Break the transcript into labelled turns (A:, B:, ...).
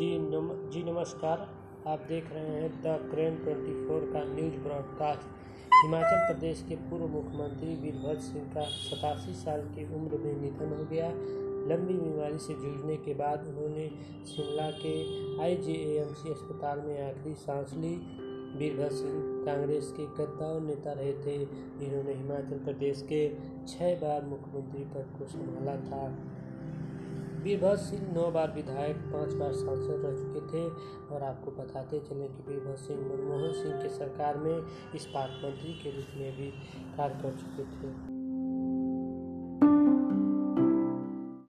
A: नम, जी नमस्कार। आप देख रहे हैं द क्रेन 24 का न्यूज़ ब्रॉडकास्ट। हिमाचल प्रदेश के पूर्व मुख्यमंत्री वीरभद्र सिंह का सतासी साल की उम्र में निधन हो गया। लंबी बीमारी से जूझने के बाद उन्होंने शिमला के आईजीएमसी अस्पताल में आखिरी सांस ली। वीरभद्र सिंह कांग्रेस के गद्दार नेता रहे थे, जिन्होंने हिमाचल प्रदेश के छह बार मुख्यमंत्री पद को संभाला था। वीरभद्र सिंह नौ बार विधायक, पाँच बार सांसद रह चुके थे और आपको बताते चले कि वीरभद्र सिंह मनमोहन सिंह के सरकार में इस्पात मंत्री के रूप में भी कार्य कर चुके थे।